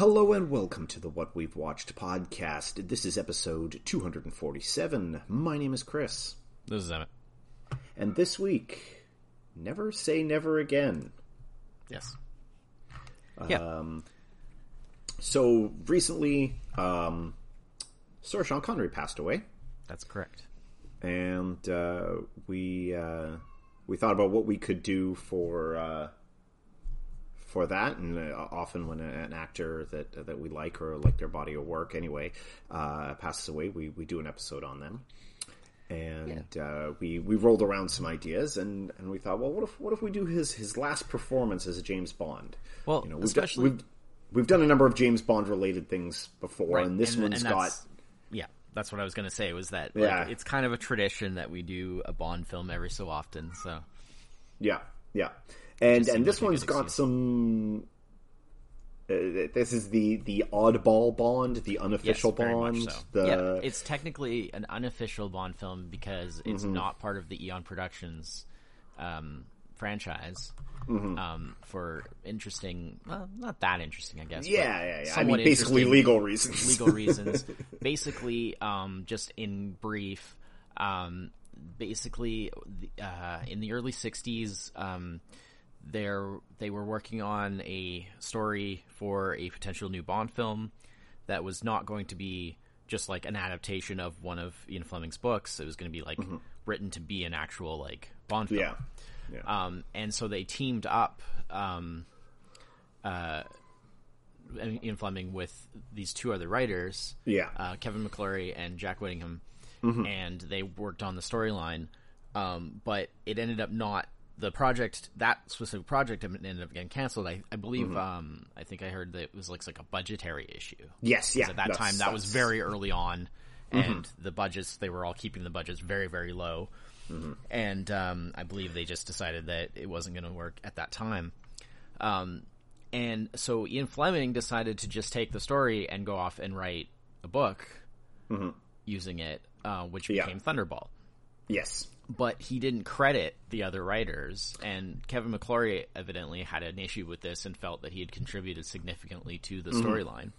Hello and welcome to the What We've Watched podcast. This is episode 247. My name is Chris. This is Emmett. And this week, Never Say Never Again. Yes. Yeah. Um, so recently, um, Sir Sean Connery passed away, That's correct. and uh, we uh, we thought about what we could do for uh, for that. And uh, often, when a- an actor that that we like or like their body of work anyway uh, passes away, we we do an episode on them. And uh, we we rolled around some ideas, and, and we thought, well, what if what if we do his his last performance as a James Bond? Well, you know, we've especially- done, we've we've done a number of James Bond related things before, Right, and this and- one's and got Yeah, that's what I was going to say. Was that like, Yeah. it's kind of a tradition that we do a Bond film every so often. So Yeah, yeah, and and this one's got excuse. some. Uh, this is the the oddball Bond, the yes, unofficial very much Bond. so. The yeah, it's technically an unofficial Bond film because it's Mm-hmm. not part of the Eon Productions um, franchise. Mm-hmm. Um, for interesting, well, not that interesting, I guess. yeah, yeah, yeah. I mean, basically legal reasons. legal reasons. basically, um, just in brief, um, basically, uh, in the early '60s, there they were working on a story for a potential new Bond film that was not going to be just like an adaptation of one of Ian Fleming's books. It was going to be like written to be an actual like Bond film. yeah, yeah. Um, and so they teamed up, um, uh, Ian Fleming with these two other writers, Yeah. uh, Kevin McClory and Jack Whittingham, Mm-hmm. and they worked on the storyline. Um, but it ended up not the project. That specific project ended up getting canceled. I, I believe. Mm-hmm. Um, I think I heard that it was like, like a budgetary issue. yes, yeah. At that time, that was very early on, and the budgets they were all keeping the budgets very very low, and um, I believe they just decided that it wasn't going to work at that time. Um, and so Ian Fleming decided to just take the story and go off and write a book using it, uh, which Yeah. became Thunderball yes. But he didn't credit the other writers. And Kevin McClory evidently had an issue with this and felt that he had contributed significantly to the storyline.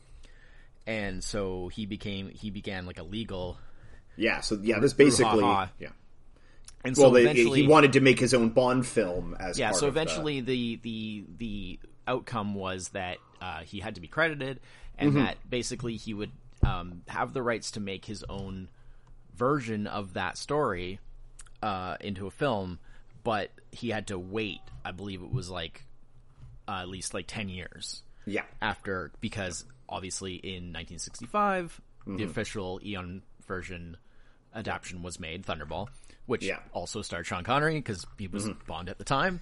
And so he became he began like a legal. Yeah, so yeah, this basically yeah. And so Well, they, eventually, he wanted to make his own Bond film as yeah. So of the- eventually, the the the outcome was that uh, he had to be credited, and that basically he would um, have the rights to make his own version of that story uh, into a film, but he had to wait. I believe it was like uh, at least like ten years yeah, after because obviously in 1965 Mm-hmm. the official Eon version adaptation was made, Thunderball, which Yeah. Mm-hmm. also starred Sean Connery because he was Bond at the time.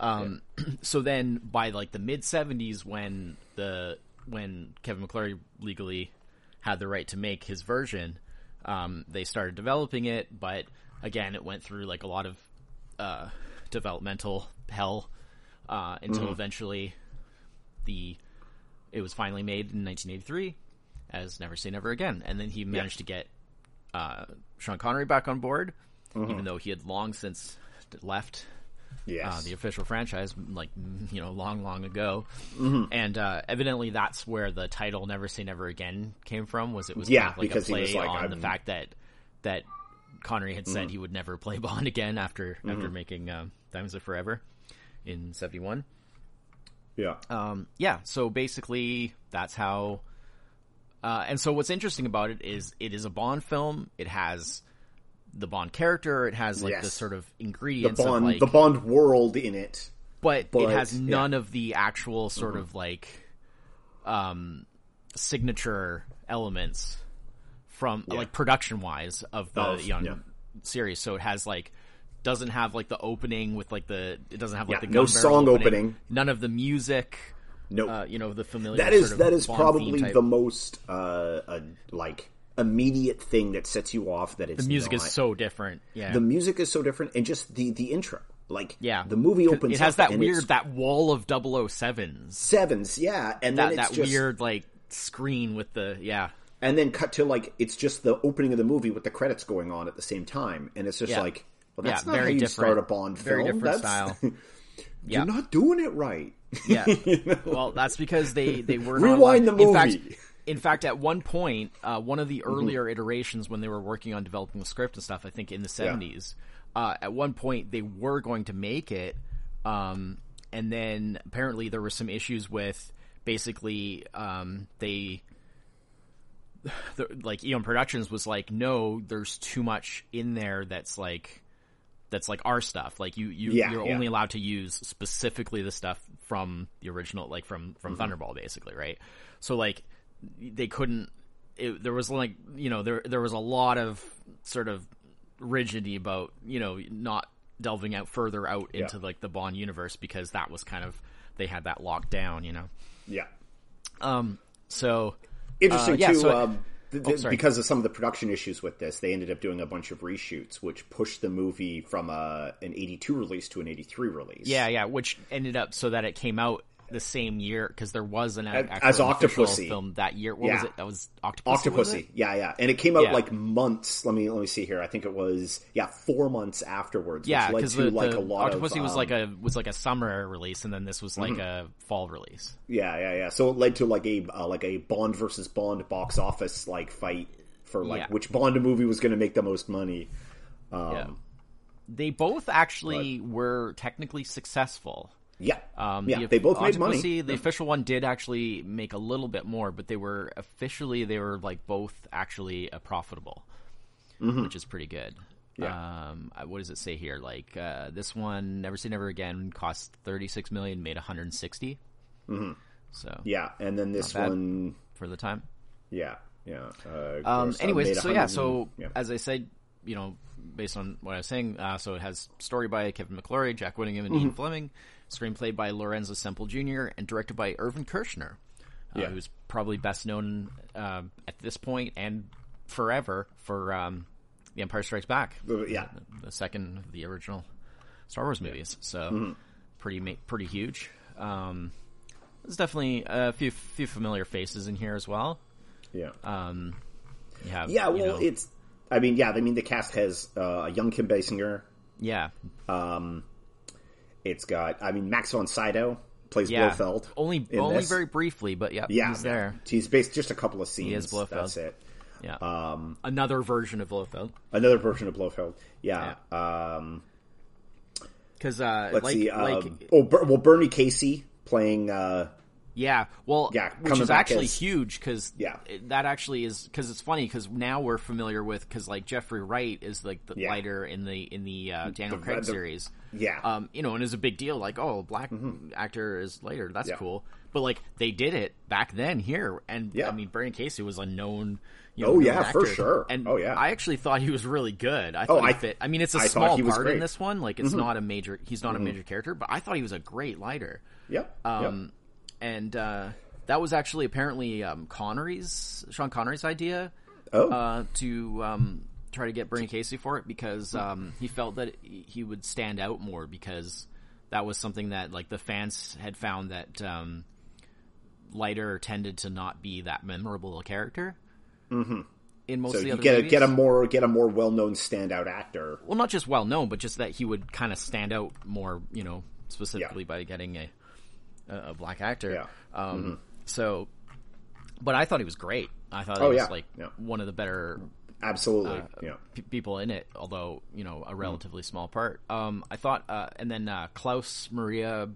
Um, so then by like the mid 70s when the when Kevin McClory legally had the right to make his version, um, they started developing it, but again it went through like a lot of uh, developmental hell uh, until Mm-hmm. eventually the it was finally made in 1983 as Never Say Never Again, and then he managed to get uh, Sean Connery back on board, even though he had long since left yes, uh, the official franchise, like mm, you know, long, long ago. Mm-hmm. And uh, evidently, that's where the title "Never Say Never Again" came from. Was it was Yeah, kind of like because a play like, on the I'm- fact that that Connery had Mm-hmm. said he would never play Bond again after after making um, Diamonds Are Forever in '71. yeah, Um, yeah, so basically that's how. Uh, and so what's interesting about it is it is a Bond film. It has the Bond character. It has like Yes. the sort of ingredients, the Bond, of like, the Bond world in it. but, but, it has yeah. Mm-hmm. none of the actual sort of like, um, signature elements from like production wise of the Of- Eon yeah. series. So it has like doesn't have like the opening with like the it doesn't have like Yeah, the no song opening. none of the music. No, Uh, you know the familiar. that is sort of that is probably the most uh, uh like immediate thing that sets you off that it's the music is so different. Yeah, the music is so different and just the the intro like yeah. the movie opens It has that weird that wall of 007s. sevens yeah and That then it's that just weird like screen with the yeah. And then cut to like it's just the opening of the movie with the credits going on at the same time and it's just Yeah. like well that's Yeah, not very how you different- start a bond very film different that's style. Yeah. you're not doing it right Yeah. Well, that's because they they were Rewind not the allowed- In movie. fact, in fact, at one point, uh, one of the earlier iterations when they were working on developing the script and stuff, I think in the seventies, uh, at one point they were going to make it, um, and then apparently there were some issues with basically um, they. The, like Eon Productions was like, no, there's too much in there that's like that's like our stuff. Like you, you Yeah, you're yeah. only allowed to use specifically the stuff from the original, like from from Mm-hmm. Thunderball, basically, right? So like they couldn't. It, there was like you know there there was a lot of sort of rigidity about you know not delving out further out into Yeah. like the Bond universe because that was kind of they had that locked down, you know. Yeah. Um. So Interesting Uh, yeah, too, so- um, th- Oh, th- sorry. because of some of the production issues with this, they ended up doing a bunch of reshoots, which pushed the movie from a, an '82 release to an '83 release. yeah, yeah, which ended up so that it came out the same year because there was an As- as Octopussy. film that year. What was it? That was Octopussy. was Octopussy, it? yeah, yeah, and it came out Yeah. like months. Let me let me see here. I think it was yeah four months afterwards. Yeah, which led because to the, like the a lot Octopussy of was um, like a was like a summer release, and then this was like a fall release. yeah, yeah, yeah. So it led to like a uh, like a Bond versus Bond box office like fight for like Yeah. which Bond movie was going to make the most money. Um, Yeah. They both actually were technically successful. Yeah, Um, yeah, the they both made money. The official one did actually make a little bit more, but they were officially they were like both actually uh, profitable, which is pretty good. Mm-hmm. Yeah. Um, what does it say here? Like uh, this one, Never Say Never Again, cost thirty six million, made one hundred and sixty. Mm-hmm. So Yeah, and then this one, for the time. yeah, yeah. Uh, Um, uh, anyways, so yeah, so yeah. as I said, you know, based on what I was saying, uh, so it has story by Kevin McClory, Jack Whittingham, and Mm-hmm. Ian Fleming, screenplay by Lorenzo Semple Jr., and directed by Irvin Kershner, uh, Yeah. who's probably best known uh, at this point and forever for um, The Empire Strikes Back, yeah, the second of the original Star Wars movies. So Mm-hmm. pretty pretty huge. Um, there's definitely a few few familiar faces in here as well. yeah. Um, you have Yeah, you well, know- it's. I mean, yeah, I mean, the cast has uh, a young Kim Basinger. yeah, It's got, I mean, Max von Sydow plays Yeah, Blofeld. only only this. very briefly, but yeah, yeah, he's there. He's based just a couple of scenes. is Blofeld. That's it. Yeah, Um, another version of Blofeld. Another version of Blofeld. Yeah. Um, Because uh, let's like see. Um, like oh, well, Bernie Casey playing. Uh, yeah, well, Yeah, which is actually huge because Yeah. that actually is because it's funny because now we're familiar with because like Jeffrey Wright is like the Yeah. Leiter in the in the uh, Daniel The- Craig the- series. yeah. um, you know, and it's a big deal. Like, oh, black actor is Leiter. That's Mm-hmm. Yeah. cool. But like, they did it back then here, and Yeah. I mean, Bernie Casey was a known. You know, Oh, yeah, for sure. And Oh, yeah. I actually thought he was really good. I Oh, thought he I- fit. I mean, it's a I small he part. Mm-hmm. in this one. Like, it's not a major. He's not a major character, but I thought he was a great Leiter. yep. Um, yep. And uh, that was actually apparently um, Connery's Sean Connery's idea Oh. uh, to um, try to get Bernie Casey for it because um, he felt that he would stand out more because that was something that like the fans had found that um, Leiter tended to not be that memorable a character. Mm-hmm. In most so of the you other get a, get a more get a more well known standout actor. well, not just well known, but just that he would kind of stand out more, you know, specifically by getting a a, black actor. Yeah. Um, So, but I thought he was great. I thought Oh, he was yeah. like Yeah. one of the better Absolutely. yeah. p- people in it, although you know Mm-hmm. a relatively small part. Um, I thought, uh, and then uh, Klaus Maria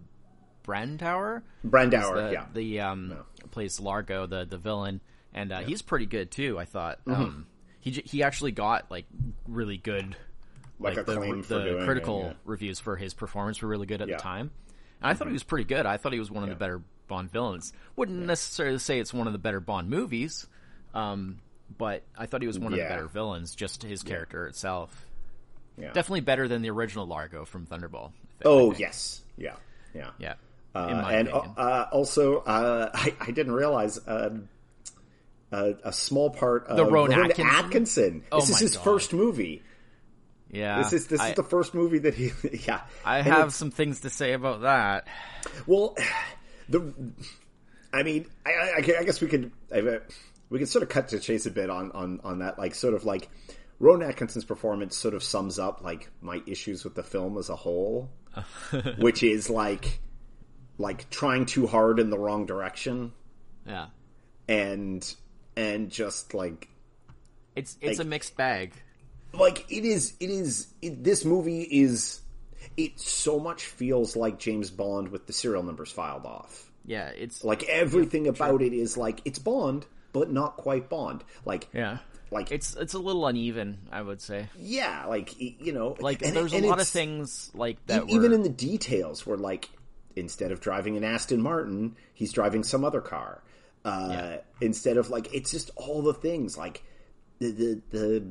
Brandauer, Brandauer. the, yeah. the um, plays Largo, the the villain, and uh, he's pretty good too. I thought Mm-hmm. um, he j- he actually got like really good, Like the, the doing it, critical yeah. reviews for his performance were really good at Yeah. Mm-hmm. the time. And I thought he was pretty good. I thought he was one of the better Bond villains. Wouldn't necessarily say it's one of the better Bond movies, um, but I thought he was one of the better villains. Just his character itself, yeah. definitely better than the original Largo from Thunderball. Oh yes. Yeah. Yeah. yeah. Uh, and uh, also, uh, I, I didn't realize uh, uh, a small part of The Rowan Atkinson? Atkinson. Oh this is his God. first movie. Yeah, This is this I, is the first movie that he. Yeah, I And have some things to say about that. Well, the. I mean, I, I, I guess we could we could sort of cut to chase a bit on on on that, like sort of like. Rowan Atkinson's performance sort of sums up like my issues with the film as a whole, which is like like trying too hard in the wrong direction Yeah. and and just like It's it's Like- a mixed bag. Like it is it is it, this movie is it so much feels like James Bond with the serial numbers filed off. Yeah, it's Like everything about it is like it's Bond, but not quite Bond. Like yeah. like It's it's a little uneven, I would say. yeah, like you know, Like and- there's and a lot of things like that. even were, in the details where like instead of driving an Aston Martin, he's driving some other car. Uh, Yeah. Instead of like, it's just all the things like the the the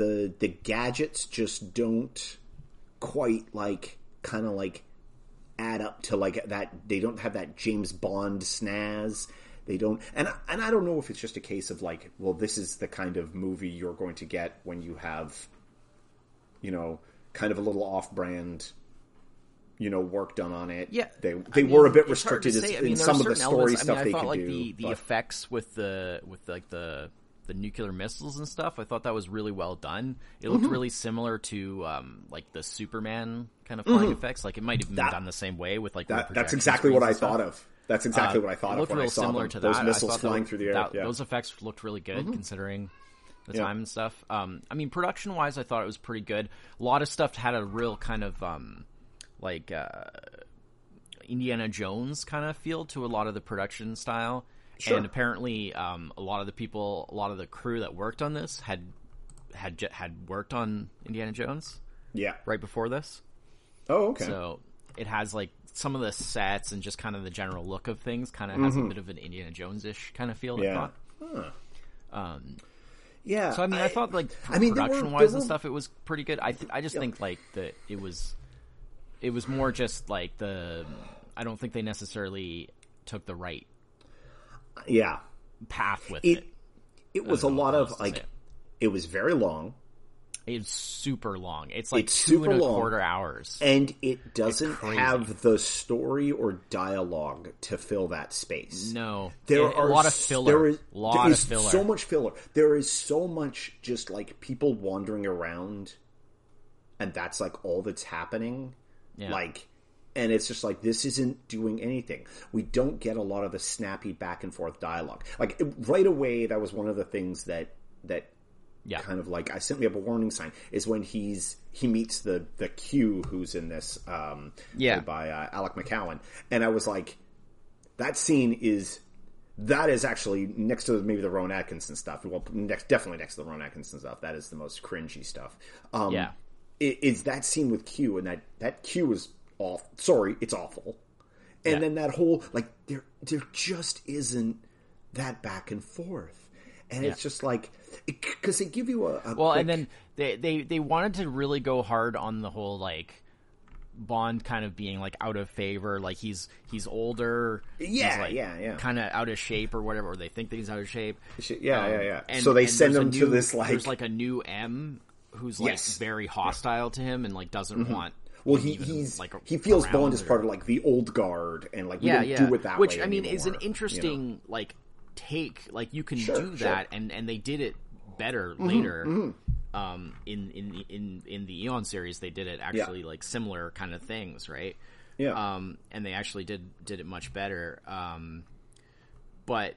the, the gadgets just don't quite like kind of like add up to like that. They don't have that James Bond snaz. They don't, and I- and I don't know if it's just a case of like, well, this is the kind of movie you're going to get when you have, you know, kind of a little off-brand, you know, work done on it. Yeah, they I they mean, were a bit it's hard to restricted as- I mean, in some of the story elements- stuff I mean, they I thought could like do. the the but- effects with the with like the the nuclear missiles and stuff. I thought that was really well done. It looked Mm-hmm. really similar to um like the Superman kind of flying effects. Like it might have been Mm-hmm. That- done the same way with like that, that's exactly what I stuff. thought of. That's exactly Uh, what I thought it of looked I real similar them. to Those that. I missiles thought that flying through the air. that- yeah. Those effects looked really good considering the Yeah. time and stuff. Um, I mean, production wise, I thought it was pretty good. A lot of stuff had a real kind of um, like uh, Indiana Jones kind of feel to a lot of the production style. Sure. And apparently, um, a lot of the people, a lot of the crew that worked on this had had had worked on Indiana Jones yeah. right before this. Oh, okay. So it has like some of the sets and just kind of the general look of things. Kind of has a bit of an Indiana Jones ish kind of feel. I Mm-hmm. yeah. thought. Huh. Um, Yeah. so I mean, I, thought like I mean, production wise and stuff, it was pretty good. I th- I just think like that it was, it was more just like the. I don't think they necessarily took the right Yeah. path with It it. it was a lot of like say it. it was very long It's super long. It's like It's two super and a long. quarter hours. and it doesn't have the story or dialogue to fill that space. no, There a, are a lot of filler. There is, there of filler. so much filler. There is so much just like people wandering around, and that's like all that's happening. Yeah. Like, and it's just like this isn't doing anything. We don't get a lot of the snappy back and forth dialogue. Like right away, that was one of the things that that yeah, kind of like I sent me up a warning sign is when he's he meets the the Q who's in this um Yeah. by uh, Alec McCowen and I was like that scene is that is actually next to maybe the Rowan Atkinson stuff well next definitely next to the Rowan Atkinson stuff that is the most cringy stuff um Yeah. it, it's that scene with Q and that that Q is off sorry it's awful and Yeah. then that whole like there there just isn't that back and forth and it's just like because they give you a, a Well, quick- and then they, they they wanted to really go hard on the whole like Bond kind of being like out of favor, like he's he's older, Yeah, he's, like, yeah, yeah. kind of out of shape or whatever, or they think that he's out of shape. yeah Um, yeah yeah and- so they send him to this like, there's like a new M who's like Yes. very hostile to him and like doesn't want. Well he he's like he feels Bond is part of like the old guard and like we yeah don't yeah, do it that which way I mean is an anymore, you know? interesting like take. Like you can Sure, do sure. Mm-hmm, that, and and they did it better later. Um, in in in in the Eon series, they did it actually like similar kind of things, right? yeah um, and they actually did did it much better. Um, but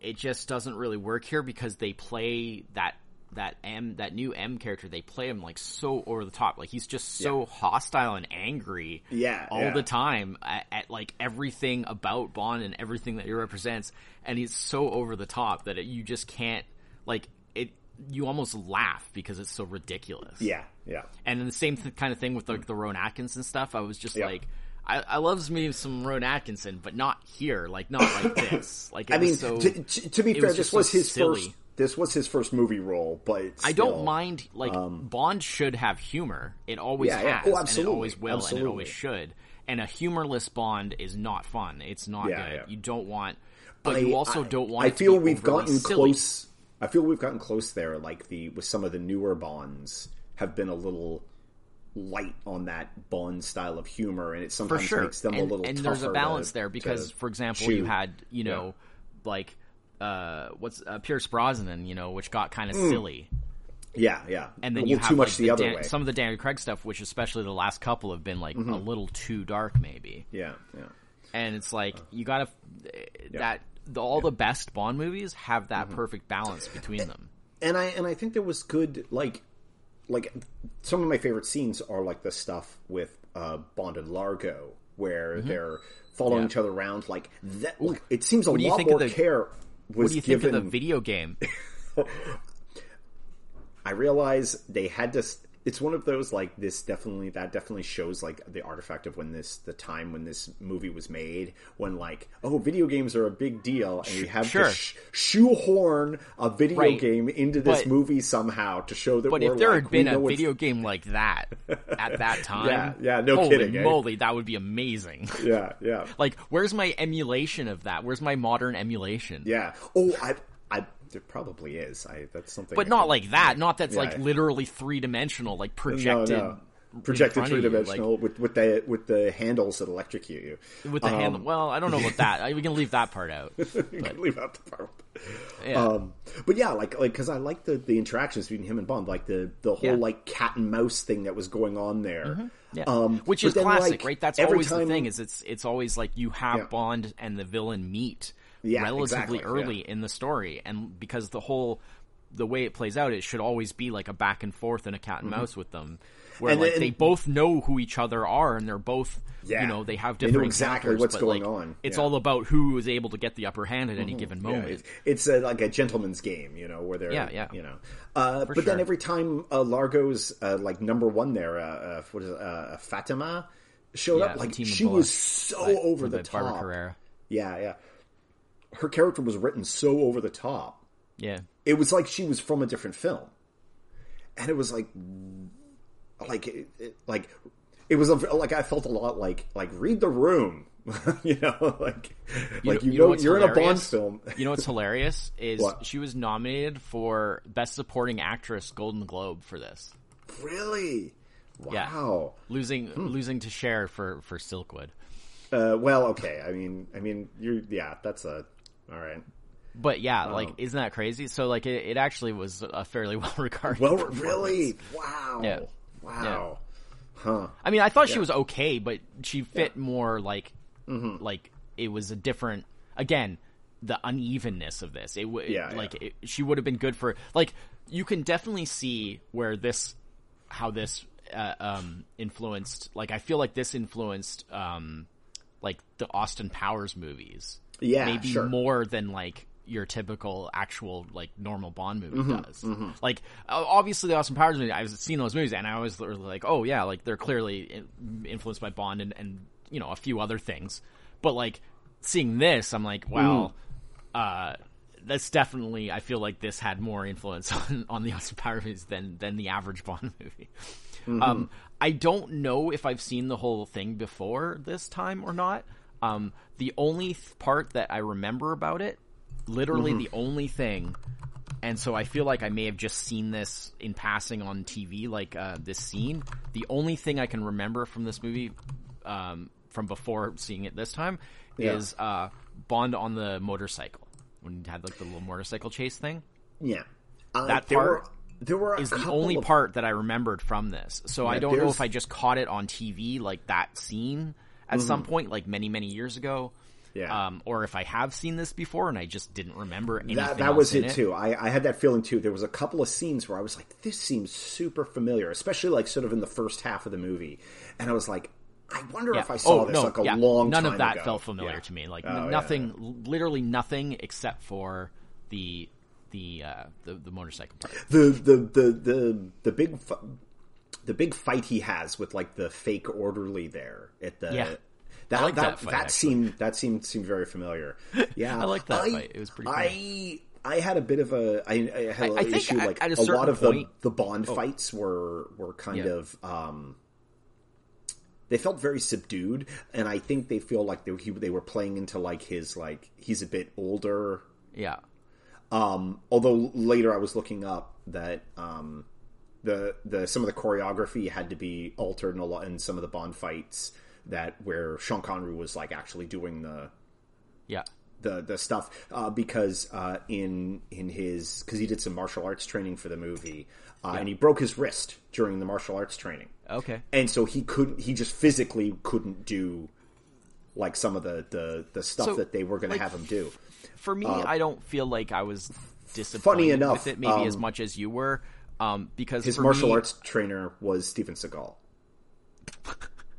it just doesn't really work here because they play that that M that new M character. They play him like so over the top. Like he's just so hostile and angry. Yeah, all yeah. the time at, at like everything about Bond and everything that he represents, and he's so over the top that it, you just can't like it. You almost laugh because it's so ridiculous. yeah yeah And then the same th- kind of thing with like the Rowan Atkinson stuff. I was just Yeah. like, I, I love me some Rowan Atkinson, but not here. Like not like this. Like I mean so. to, to, to be fair was this so was his silly. first this was his first movie role but I don't mind. Like um, Bond should have humor. It always Yeah, yeah. has, Oh, and it always will, and it always should. And a humorless Bond is not fun. It's not Yeah, good. yeah. You don't want, but I- you also I- don't want. I feel we've gotten silly. close. I feel we've gotten close there. Like the with some of the newer Bonds have been a little light on that Bond style of humor, and it sometimes sure. makes them and, a little. and there's a balance to- there because, for example, chew. you had you know like uh what's uh, Pierce Brosnan, you know, which got kind of silly, yeah, yeah, and then you have too like, much the, other Dan- way. some of the Daniel Craig stuff, which especially the last couple have been like a little too dark, maybe. Yeah, yeah. and it's like you gotta that the, all the best Bond movies have that Mm-hmm. perfect balance between them. and I and I think there was good like like some of my favorite scenes are like the stuff with uh, Bond and Largo where they're following Mm-hmm. Yeah. each other around like that. Like, it seems a lot more the- care What do you given. think of the video game? I realize they had to. It's one of those like this definitely that definitely shows like the artifact of when this the time when this movie was made when like oh video games are a big deal and you have sure. to sh- shoehorn a video Right. game into this But- movie somehow to show that But we're if there like, had been a video game like that at that time, Yeah, yeah, no holy kidding, eh? that would be amazing. yeah yeah like, where's my emulation of that? Where's my modern emulation? yeah oh I I there probably is I that's something But I not could- like that. Not that's Yeah. like literally three dimensional, like projected. no. projected three you, like- dimensional with with the with the handles that electrocute you with the Um, handle. Well, I don't know about that. We can leave that part out. can leave out the part. Yeah. Um, but yeah, like like because I like the the interactions between him and Bond, like the the whole Yeah. like cat and mouse thing that was going on there. Yeah. Um, Which is then, classic, like, right? That's always time- the thing. Is it's it's always like you have Yeah. Bond and the villain meet Yeah, relatively exactly, early yeah. in the story, and because the whole the way it plays out, it should always be like a back and forth and a cat and mouse with them, where Mm-hmm. And like then- they both know who each other are, and they're both Yeah. you know they have different They exactly what's going like, on. It's Yeah. Mm-hmm. all about who is able to get the upper hand at any given Yeah, moment. it's, it's a, like a gentleman's game, you know, where they're, Yeah, yeah. you know. Uh, but then every time uh, Largo's uh, like number one there, uh, uh, what is it, uh, Fatima showed Yeah, up, like she was so over the the Barbara top. Carrera. Yeah, yeah. Her character was written so over the top. Yeah, it was like she was from a different film, and it was like, like, it, it- like, it was a, like I felt a lot like like read the room, you know, like like you, you, know, know you're in a Bond film. You know what's hilarious is What? she was nominated for Best Supporting Actress Golden Globe for this, really? Yeah. Wow. losing Hmm. losing to Cher for for Silkwood. Uh, well, okay. I mean, I mean, you're yeah. That's a all right. But yeah, like isn't that crazy? So like it, it actually was a fairly well regarded. Well, really? Wow. Yeah. Wow. Huh. I mean, I thought she was okay, but she fit more like like it was a different again the unevenness of this. It would Yeah, like yeah. It, she would have been good for like you can definitely see where this how this uh, um influenced like I feel like this influenced um like the Austin Powers movies. Yeah, maybe sure. more than like your typical actual like normal Bond movie Mm-hmm, does. Like uh, obviously the Austin Powers movie, I've seen those movies and I was like, oh yeah, like they're clearly influenced by Bond and, and you know a few other things. But like seeing this, I'm like, well, Mm. uh, that's definitely. I feel like this had more influence on, on the Austin Powers movies than than the average Bond movie. Mm-hmm. Um, I don't know if I've seen the whole thing before this time or not. Um, the only th- part that I remember about it, literally Mm-hmm. the only thing, and so I feel like I may have just seen this in passing on TV, like uh, this scene. The only thing I can remember from this movie, um, from before seeing it this time, Yeah. is uh, Bond on the motorcycle when he had like the little motorcycle chase thing. Yeah. Uh, That there part were, there were Is the only of- part that I remembered from this. So I don't know if I just caught it on TV, like that scene at some point, like many many years ago. Mm-hmm. Yeah. Um, or if I have seen this before and I just didn't remember anything. That, that was in it too. I, I had that feeling too. There was a couple of scenes where I was like, "This seems super familiar," especially like sort of in the first half of the movie, and I was like, "I wonder Yeah. if I saw oh, this no, like a yeah. long None of that ago." felt familiar Yeah. to me. Like Oh, nothing, literally nothing except for the the uh, the, the motorcycle part. The the the the the big the big fight he has with like the fake orderly there at the. Yeah. That, I like that, that fight, actually. seemed that seemed seemed very familiar. Yeah, I like that fight. It was pretty I I had a bit of a I, I had I- I an issue like a a, lot of point- the the Bond fights were were kind Yeah. of um they felt very subdued, and I think they feel like they he, they were playing into like his like he's a bit older. Yeah. Um, although later I was looking up that um, the the some of the choreography had to be altered in a lot in some of the Bond fights that where Sean Connery was like actually doing the Yeah. the the stuff uh, because uh, in in his because he did some martial arts training for the movie uh, and he broke his wrist during the martial arts training Okay. and so he couldn't he just physically couldn't do like some of the the, the stuff So, that they were going like, to have him do. For me, I don't feel like I was disappointed Uh, Funny enough, with it, maybe as um, much as you were, um, because His martial me- arts trainer was Steven Seagal.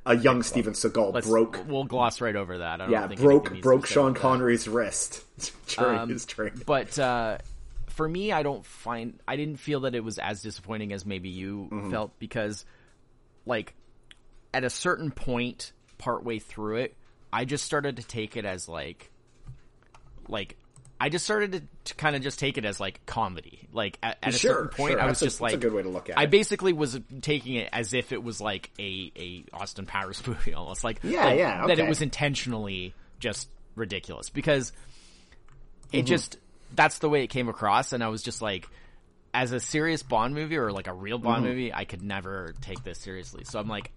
A young Steven Seagal broke, We'll gloss right over that. I don't yeah, think broke broke to be said Sean. Connery's wrist during Um, his training. But uh, for me, I don't find I didn't feel that it was as disappointing as maybe you Mm-hmm. felt because, like, at a certain point, partway through it, I just started to take it as like, like. I just started to, to kind of just take it as like comedy. Like at, at a Sure, certain point, sure. I was That's a- just that's a like, good way to look at I it. basically was taking it as if it was like a a Austin Powers movie, almost like Yeah, like, yeah, that it was intentionally just ridiculous because it Mm-hmm. just that's the way it came across and i was just like as a serious bond movie or like a real bond Mm-hmm. movie i could never take this seriously so i'm like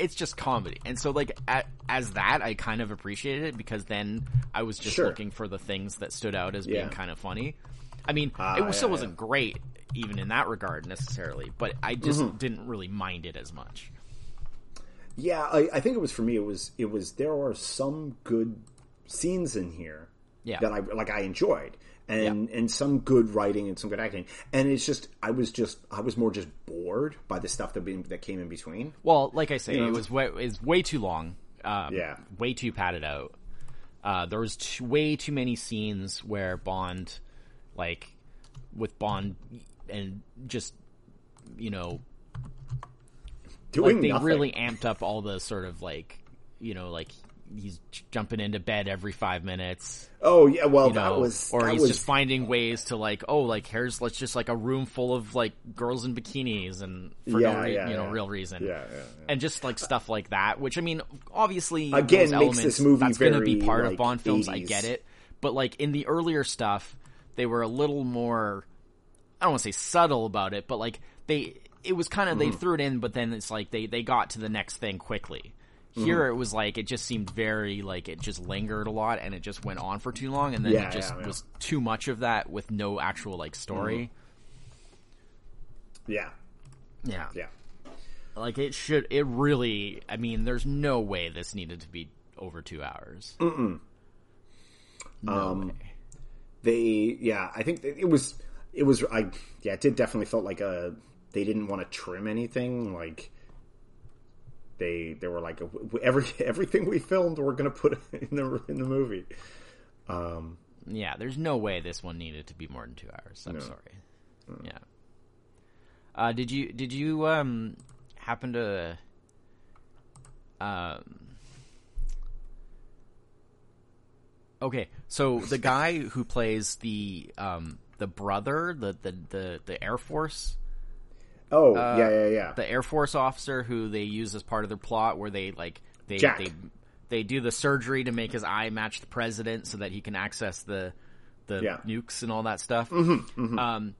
it's just comedy and so like at, as that i kind of appreciated it because then i was just Sure. looking for the things that stood out as being kind of funny i mean Ah, it was, still wasn't great even in that regard necessarily but i just Mm-hmm. didn't really mind it as much Yeah, I, I think it was for me. It was it was there are some good scenes in here Yeah. that I like. I enjoyed and and some good writing and some good acting. And it's just I was just I was more just bored by the stuff that that came in between. Well, like I say, know? it was way, way too long. Um, Yeah. way too padded out. Uh, there was too, way too many scenes where Bond, like, with Bond, and just you know, Doing like they nothing. really amped up all the sort of like, you know, like he's jumping into bed every five minutes. Oh yeah, well You know, that was or that he's was, just finding ways to like, oh, like here's let's just like a room full of like girls in bikinis and for Yeah, no re- yeah, you know yeah. real reason Yeah, and just like stuff like that. Which I mean, obviously, Again, those makes elements, this movie that's going to be part like, of Bond films. I get it, but like in the earlier stuff, they were a little more. I don't want to say subtle about it, but like they, it was kind of Mm-hmm. they threw it in, but then it's like they they got to the next thing quickly. Here Mm-hmm. it was like it just seemed very like it just lingered a lot and it just went on for too long and then Yeah, it just yeah, yeah. was too much of that with no actual like story. yeah Yeah. yeah. Like it should. It really. I mean, there's no way this needed to be over two hours. Mm-mm. No Um, way. They yeah, I think it was it was I yeah, it did definitely felt like a they didn't want to trim anything like they they were like every everything we filmed we're going to put in the in the movie. Yeah, there's no way this one needed to be more than two hours. I'm sorry. Yeah. Uh, did you did you um happen to um Okay, so the guy who plays the um the brother, the the the, the Air Force Oh, yeah, yeah, yeah. Uh, the Air Force officer who they use as part of their plot, where they like they Jack. they they do the surgery to make his eye match the president so that he can access the the Yeah. nukes and all that stuff. Um,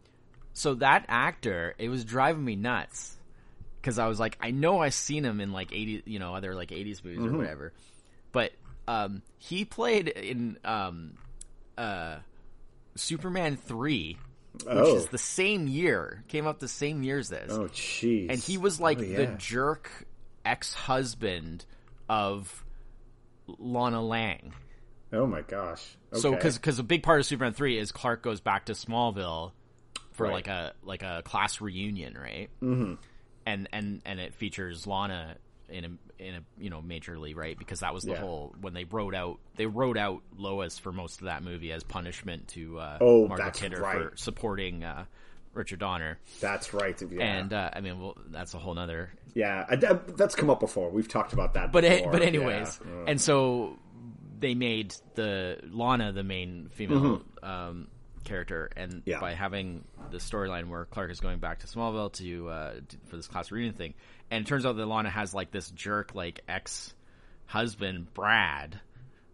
so that actor, it was driving me nuts because I was like, I know I've seen him in like eighty, you know, other like eighties movies or whatever, but um, he played in um, uh, Superman three. Which Oh. is the same year, came out the same year as this oh, jeez. and he was like Oh, the jerk ex-husband of Lana Lang. Oh my gosh. So Okay. because a big part of Superman three is Clark goes back to Smallville for Right. like a like a class reunion, right? Mm-hmm. And and and it features Lana in a in a you know majorly right because that was the Yeah. whole when they wrote out they wrote out Lois for most of that movie as punishment to uh, Oh, Margaret Kidder right. for supporting uh, Richard Donner. that's right. Yeah. And uh, I mean, well, that's a whole nother yeah, I- that's come up before. We've talked about that but before. but anyways, Uh, and so they made the Lana the main female um, character, and. Yeah. by having the storyline where Clark is going back to Smallville to uh, to- for this class reunion thing, and it turns out that Lana has like this jerk like ex husband Brad,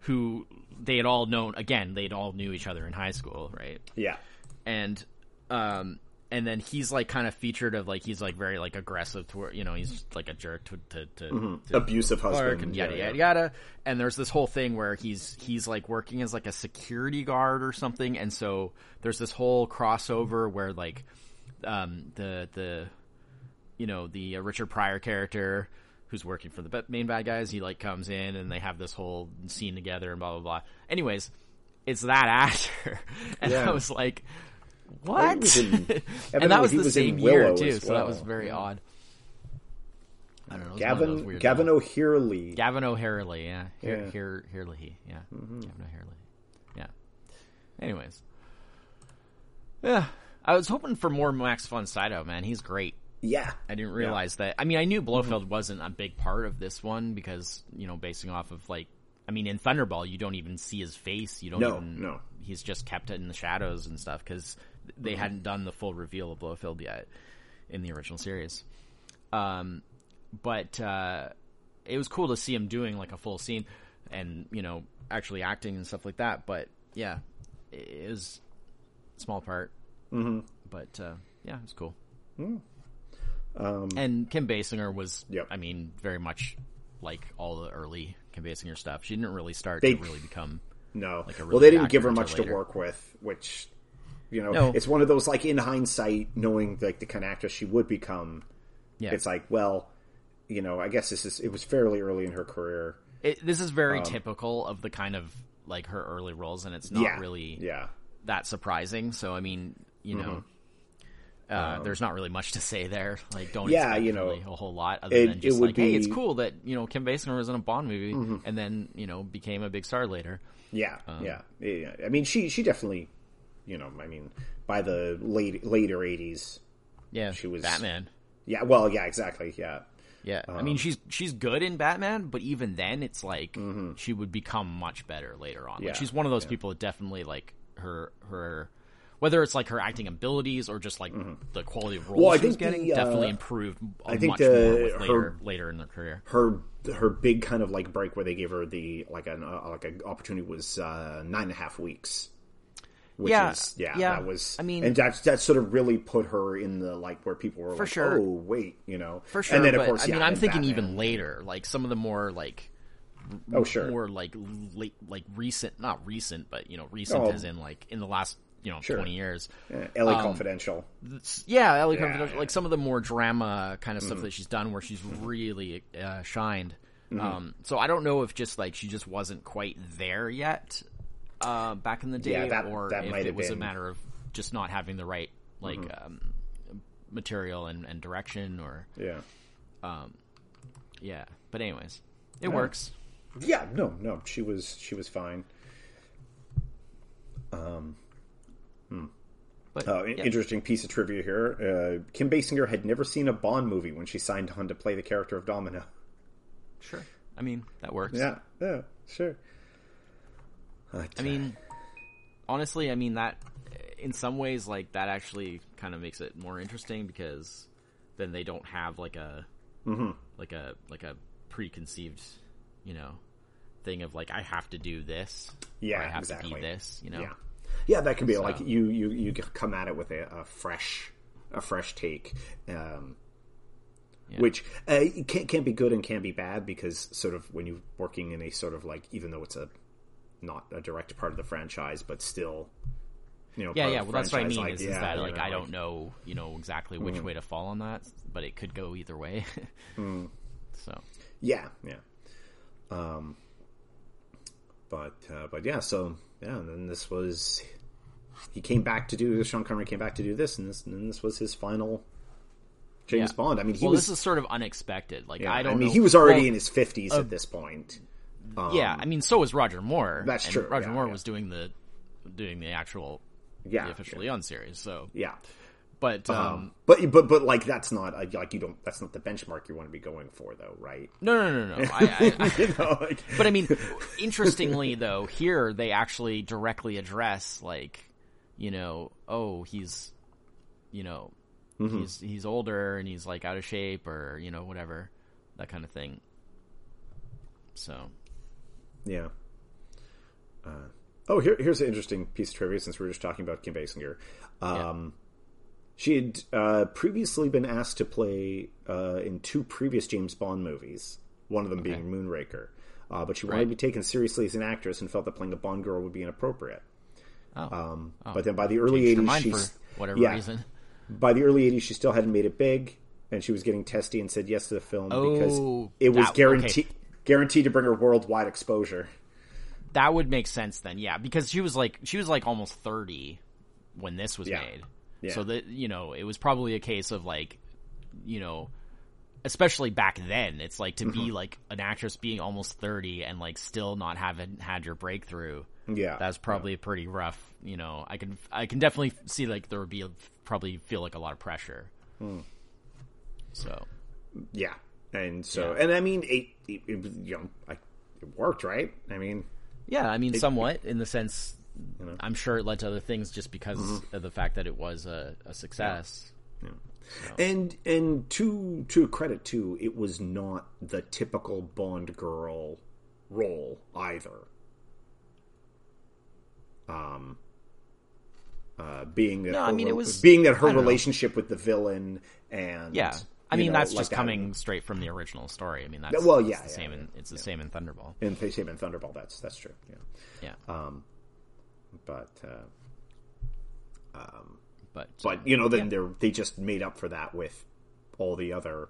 who they had all known again they'd all knew each other in high school, right? yeah. and um and then he's like kind of featured of like he's like very like aggressive toward you know he's like a jerk to to, to, to Abusive Clark husband. and yada yeah, yada yeah. yada and there's this whole thing where he's he's like working as like a security guard or something and so there's this whole crossover where like um the the you know the uh, Richard Pryor character who's working for the main bad guys. He like comes in and they have this whole scene together and blah blah blah. Anyways, it's that actor, and Yeah. I was like, what? in- and that was the was same year too, as so that was very odd. I don't know. it was one of those Gavin Gavin. O'Hurley. Gavin O'Harley, yeah, Yeah. Here, here, yeah, Gavin O'Harley, yeah. Anyways, yeah, I was hoping for more Max von Sydow. Man, he's great. yeah, I didn't realize that. I mean, I knew Blofeld wasn't a big part of this one because you know, basing off of like, I mean, in Thunderball, you don't even see his face. You don't No, even. no. He's just kept it in the shadows and stuff because they hadn't done the full reveal of Blofeld yet in the original series. Um, but uh, it was cool to see him doing like a full scene and you know actually acting and stuff like that. But yeah, it was a small part. Mm-hmm. But uh, yeah, it was cool. and Kim Basinger was. Yep. I mean, very much like all the early Kim Basinger stuff. She didn't really start They- to really become. no. Like a well, they didn't give her much to work with, which you know, No. it's one of those like in hindsight, knowing like the kind of actress she would become. Yeah, It's like, well, you know, I guess this is it was fairly early in her career. It, this is very typical of the kind of like her early roles, and it's not yeah, really yeah. that surprising. So I mean, you know, uh, there's not really much to say there. Like, don't Mm-hmm. Yeah, expect you know, really a whole lot other it- than it just would like, hey, it's Mm-hmm. cool that you know Kim Basinger was in a Bond movie, and then you know became a big star later. Yeah, Um, yeah, yeah. I mean, she she definitely, you know, I mean, by the late later eighties, Yeah, She was- Batman. yeah. Well, yeah, exactly, yeah, Yeah, I Um, mean she's she's good in Batman, but even then, it's like Mm-hmm. she would become much better later on. Yeah, Like she's one of those people that definitely like her her whether it's like her acting abilities or just like the quality of roles Mm-hmm. Well, I she was getting the, uh, definitely improved I think much the- her- later later in their career. her her big kind of like break where they gave her the like an uh, like an opportunity was uh, nine and a half weeks. Which Yeah, is yeah, yeah. that was I mean- and that that sort of really put her in the like where people were For like, sure. oh wait, you know, For sure, And then of but course, I yeah, mean, I'm thinking Batman. even later, like some of the more like Oh sure, more like late, like recent, not recent, but you know, recent Oh. as in like in the last you know Sure. twenty years. yeah, L.A. um, Confidential. Yeah, L.A. Yeah, Confidential, yeah. Mm-hmm. like some of the more drama kind of stuff that she's done, where she's really uh, shined. Mm-hmm. Um, so I don't know if just like she just wasn't quite there yet uh, back in the day, Yeah, that- or that if might it have was a been- Mm-hmm. matter of just not having the right like um, material and, and direction, or Yeah, yeah. But anyways, it works. yeah, no, no, she was she was fine. But Uh, yeah. Interesting piece of trivia here. Uh, Kim Basinger had never seen a Bond movie when she signed on to play the character of Domino. sure. I mean, that works. Yeah, yeah, sure. I mean, honestly, I mean that in some ways, like that actually kind of makes it more interesting because then they don't have like a Mm-hmm. like a like a preconceived, you know, thing of like I have to do this. or Yeah, I have exactly. to be this. You know, yeah, yeah, that could be like you you you come at it with a, a fresh a fresh take, um, Yeah. which uh, can can be good and can be bad because sort of when you're working in a sort of like even though it's a not a direct part of the franchise, but still. You know, Yeah, yeah. Well, that's what I mean. like, is, is that like know, I don't know, you know, exactly which Mm-hmm. way to fall on that, but it could go either way. Mm. So Yeah, yeah. Um, but uh, but yeah, so yeah, and then this was he came back to do Sean Connery came back to do this, and this and this was his final James Yeah. Bond. I mean, he well, was. this is sort of unexpected. Like yeah, I don't. I mean, know- he was already well, in his fifties at this point. Yeah, I mean, so was Roger Moore. That's and true, Roger yeah, Moore yeah. was doing the doing the actual Yeah, the official Eon series. So, yeah. but um, Um, but but but like that's not like you don't that's not the benchmark you want to be going for though, right? no, no, no, no. I, I, I, you know, like, but I mean, interestingly though, here they actually directly address like, you know, oh, he's, you know, Mm-hmm. he's he's older and he's like out of shape or you know whatever, that kind of thing. So Yeah. Uh, oh, here, here's an interesting piece of trivia since we were just talking about Kim Basinger. Um, She had uh, previously been asked to play uh, in two previous James Bond movies, one of them being Moonraker. Uh, but she wanted Right. to be taken seriously as an actress and felt that playing a Bond girl would be inappropriate. oh, Um, But then by the early changed her 80s, mind she's for whatever yeah. reason. by the early 80s she still hadn't made it big and she was getting testy and said yes to the film Oh, because it was guaranteed guaranteed to bring her worldwide exposure. That would make sense then, yeah, because she was like she was like almost thirty when this was Yeah. made. Yeah. So that you know, it was probably a case of like, you know, especially back then, it's like to Mm-hmm. be like an actress being almost thirty and like still not having had your breakthrough. Yeah, That's probably pretty rough. You know, I can I can definitely see like there would be a, probably feel like a lot of pressure. Hmm. So yeah, and so Yeah. and I mean it, it, it you know I, it worked right. I mean yeah, I mean, somewhat in the sense, I'm sure it led to other things just because Mm-hmm. of the fact that it was a, a success. And and to to credit too, it was not the typical Bond girl role either. Um, uh, being that No, her, I mean, it was- being that her don't know. relationship with the villain and Yeah, I mean know, that's like just that. coming straight from the original story. I mean that's well, yeah, the yeah, same yeah, in it's the same in Thunderball. in the same in Thunderball. That's that's true. Yeah, Yeah, Um, but uh, but but you know then they're they just made up for that with all the other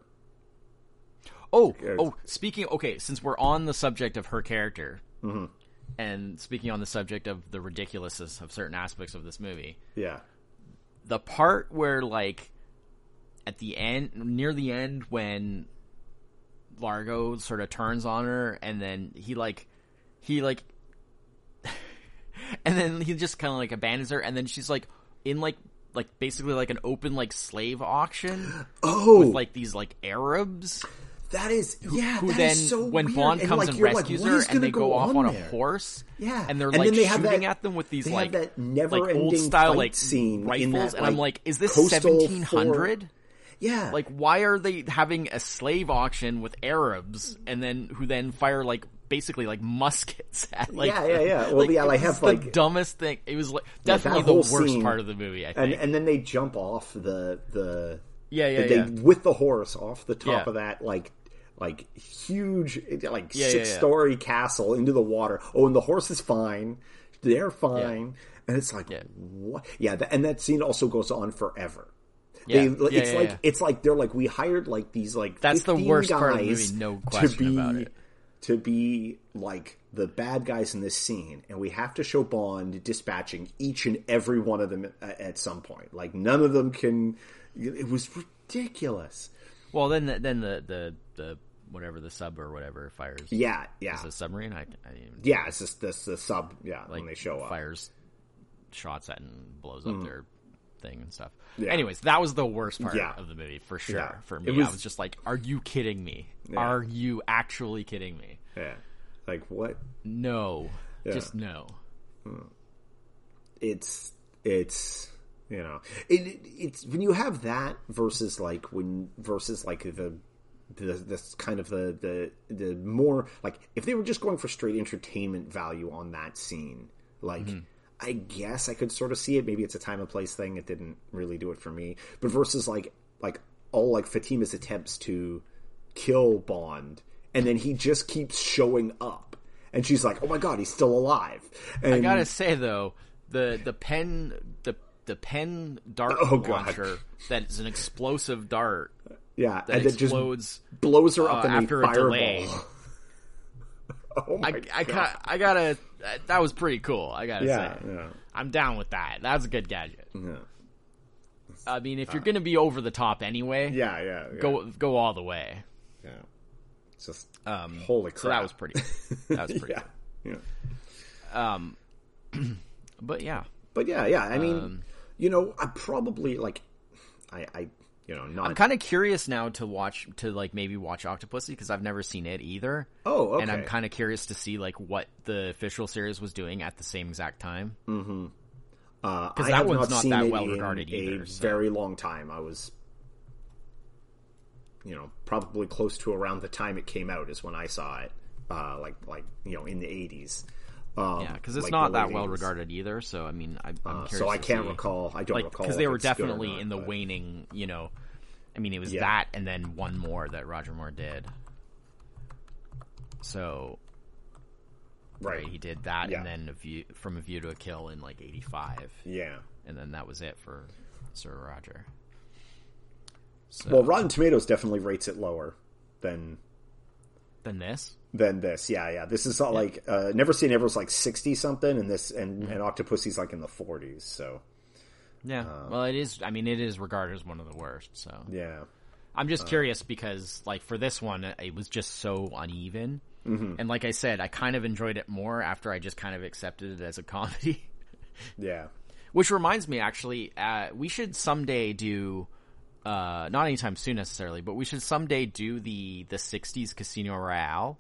Oh, oh, speaking. Okay, since we're on the subject of her character, Mm-hmm. and speaking on the subject of the ridiculousness of certain aspects of this movie, yeah the part where like at the end, near the end, when Largo sort of turns on her, and then he like, he like, and then he just kind of like abandons her, and then she's like in like like basically like an open like slave auction oh with like these like Arabs. that is yeah who that then is so when weird. Bond comes like, and you're like, rescues her and they go, off on, there? a horse Yeah. and they're And like then they shooting that- at them with these like that like old style like scene rifles that, and I'm like, is this coastal 1700 yeah like why are they having a slave auction with Arabs and then who then fire like basically like muskets at like Yeah, yeah, yeah. Well, yeah, it like, have, the like- dumbest thing it was like definitely whole the worst scene- part of the movie I and think and then they jump off the the yeah yeah they yeah with the horse off the top Yeah. of that like like huge like Yeah, yeah, six yeah. story castle into the water. Oh, and the horse is fine. They're fine. And it's like Yeah. what? Yeah, and that scene also goes on forever. Yeah. They, Yeah, it's yeah, like yeah. it's like they're like we hired like these like That's the 15 worst part of the movie, no to question be, about it. To be like the bad guys in this scene, and we have to show Bond dispatching each and every one of them at, at some point. Like none of them can. It was ridiculous. well then the, then the the the whatever the sub or whatever fires Yeah, yeah, a submarine I, I yeah. It's just this the sub. Yeah, like when they show up. fires shots at and blows up mm. their thing and stuff. Hmm. Yeah. Anyways, that was the worst part Yeah. of the movie for sure. Yeah. For It me, was- I was just like, "Are you kidding me? Are you actually kidding me? Yeah, like what? No, just no." it's it's you know it, it's when you have that versus like when versus like the the this kind of the the the more like if they were just going for straight entertainment value on that scene like i guess i could sort of see it maybe it's a time and place thing it didn't really do it for me but versus like like all like fatima's attempts to kill bond and then he just keeps showing up and she's like oh my god he's still alive and I gotta say though, the the pen the the pen dart Oh, launcher that is an explosive dart Yeah, that and it just explodes. blows her up uh, in after a a fireball. delay. oh my I I, God. ca- I gotta that- that was pretty cool. I gotta yeah, say, yeah, I'm down with that. That's a good gadget. yeah, I mean, if you're gonna be over the top anyway, yeah, yeah, yeah. go go all the way. Yeah. It's just Um, holy crap. So that was pretty. That was pretty. yeah, yeah. Um, but yeah, But yeah, yeah. I mean, Um, you know, I probably like, I, I, you know, not. I'm kind of curious now to watch to like maybe watch Octopussy because I've never seen it either. oh, okay. And I'm kind of curious to see like what the official series was doing at the same exact time. Because I that one's not not that well regarded a either, so. very long time. I was, you know, probably close to around the time it came out is when I saw it. Uh, like, like you know, in the 80s. Um, Yeah, because it's like not that well regarded either. So I mean, I, I'm Uh, so I can't see. recall. I don't like recall because they were it's good or definitely not, in the but- waning. You know, I mean, it was Yeah. that and then one more that Roger Moore did. So Right. he did that, Yeah. and then a view, from a view to a kill in like '85, Yeah. and then that was it for Sir Roger. So, Well, Rotten Tomatoes definitely rates it lower than than this. Than this. Yeah, yeah. This is not like uh, Never Say Never was like sixty something, and this and, and Octopussy's like in the forties. So Yeah. well, it is. I mean, it is regarded as one of the worst. So yeah, I'm just curious because, like, for this one, it was just so uneven. Mm-hmm. And like I said, I kind of enjoyed it more after I just kind of accepted it as a comedy. yeah. Which reminds me, actually, uh, we should someday do, uh, not anytime soon necessarily, but we should someday do the the '60s Casino Royale,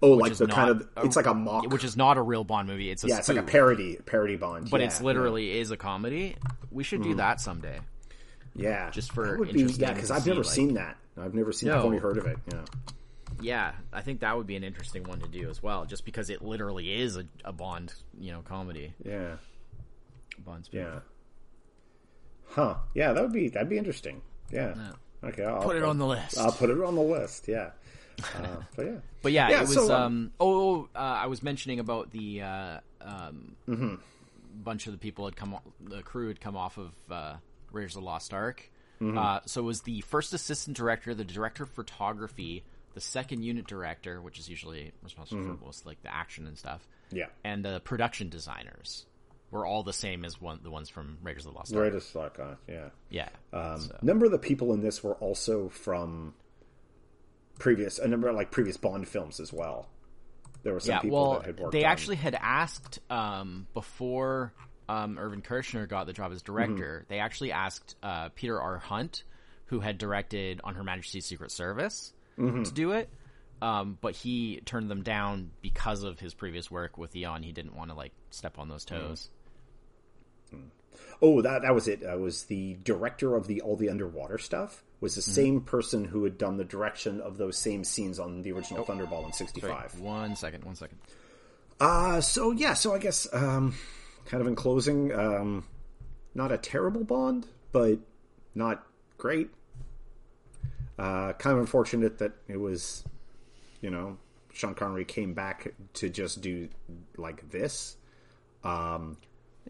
Oh, like the not kind of it's like a mock. which is not a real Bond movie. It's a yeah, it's like a parody parody Bond, but yeah, it's literally is a comedy. We should do hmm. that someday. yeah, just for that would be yeah because I've see, never like- seen that. I've never seen. I've No. only heard of it. Yeah. Yeah, I think that would be an interesting one to do as well, just because it literally is a, a Bond, you know, comedy. Yeah. Bond spoof. Yeah. Huh. Yeah, that would be that'd be interesting. Yeah. Okay. I'll, Put it I'll- on the list. I'll put it on the list. Yeah. Uh, but yeah. But yeah, Yeah, it was. so, um, um, oh, uh, I was mentioning about the uh, um, Mm-hmm. bunch of the people had come, the crew had come off of uh, Raiders of the Lost Ark. Mm-hmm. Uh, so it was the first assistant director, the director of photography, the second unit director, which is usually responsible Mm-hmm. for most like the action and stuff, Yeah. and the production designers were all the same as one the ones from Raiders of the Lost Ark. Right as fuck on. Yeah. Yeah. Um, so- A number of the people in this were also from previous a number of like previous Bond films as well. There were some yeah, people well, that had worked. they on- actually had asked um, before um, Irvin Kershner got the job as director. Mm-hmm. They actually asked uh, Peter R. Hunt, who had directed On Her Majesty's Secret Service, Mm-hmm. to do it. Um, but he turned them down because of his previous work with Eon. He didn't want to like step on those Mm-hmm. toes. Oh, that that was it. Uh, was the director of the all the underwater stuff was Mm-hmm. the same person who had done the direction of those same scenes on the Oh. original Thunderball in Sorry, '65. one second, one second. Uh so yeah, so I guess um, kind of in closing, um, not a terrible Bond, but not great. Uh, kind of unfortunate that it was, you know, Sean Connery came back to just do like this. Um,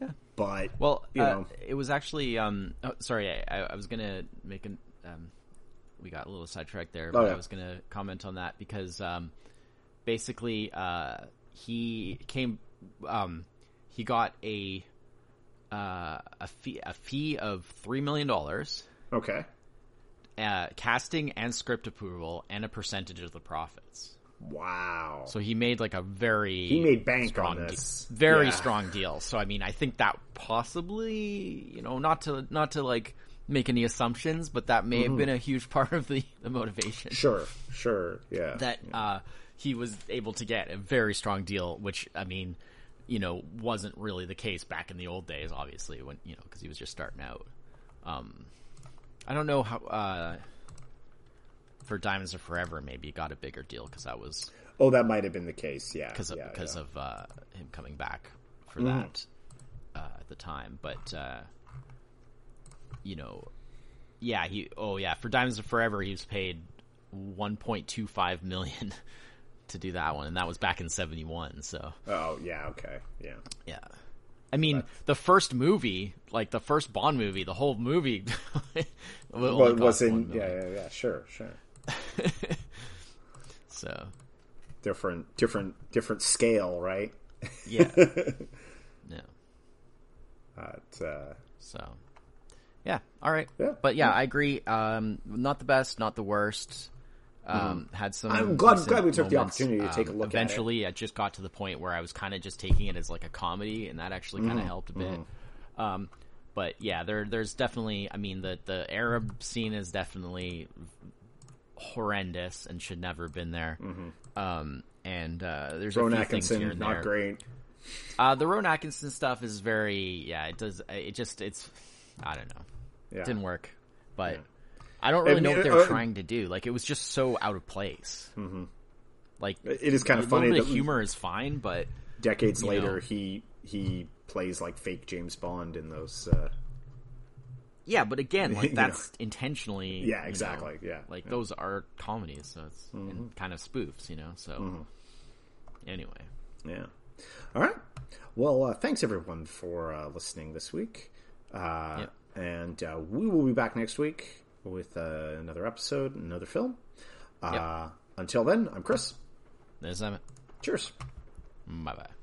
Yeah. but Well, you uh, know, it was actually. Um, oh, sorry, I, I, I was gonna make an. Um, we got a little sidetracked there, but Oh, yeah. I was gonna comment on that because um, basically uh, he came. Um, he got a uh, a fee a fee of three million dollars, okay, uh, casting and script approval, and a percentage of the profits. wow. So he made like a very He made bank strong on de- this. very Yeah. strong deal. So I mean, I think that possibly, you know, not to not to like make any assumptions, but that may have been a huge part of the, the motivation Mm-hmm. Sure, sure, yeah. that uh, he was able to get a very strong deal. Which I mean, you know, wasn't really the case back in the old days. Obviously, when you know, because he was just starting out. Um, I don't know how. Uh, for Diamonds Are Forever, maybe got a bigger deal because that was oh, that might have been the case. Yeah, because of yeah, yeah. of uh, him coming back for Mm-hmm. that uh, at the time. But uh, you know, yeah, he oh yeah for Diamonds Are Forever he was paid one point two five million to do that one, and that was back in seventy one. So Oh, yeah. Okay, yeah. yeah. I mean, the first movie, like the first Bond movie, the whole movie Well, was $1 in yeah, yeah, yeah. Sure, sure. So Different, different, different scale, right? yeah, yeah. But, uh, So, yeah, all right. Yeah, but yeah, yeah. I agree. Um, not the best, not the worst. Um, Had some. Mm-hmm. I'm glad- glad we took the opportunity to take a Um, look at it. Eventually, I just got to the point where I was kind of just taking it as like a comedy, and that actually Mm-hmm. kind of helped a bit. Um, but yeah, there, there's definitely. I mean, the the Arab scene is definitely horrendous and should never have been there. Um, and uh, there's Ron a few things here Mm-hmm. And not there. great. Uh, the Rowan Atkinson stuff is very, yeah, it does, it just, it's, I don't know, Yeah. didn't work, but I don't really know what they were uh, trying to do. Like, it was just so out of place. Mm-hmm. Like, It is kind of funny that humor is fine, but decades later know. he he plays like fake James Bond in those. Uh, yeah, but again, You know. that's intentionally, Yeah, you know, exactly, yeah, like yeah. those are comedies, so it's Mm-hmm. and kind of spoofs, you know. So anyway, yeah. All right. Well, uh, thanks everyone for uh, listening this week, uh, Yep. And uh, we will be back next week with uh, another episode, another film. Uh, Until then, I'm Chris. There's Emmett. Cheers. Bye bye.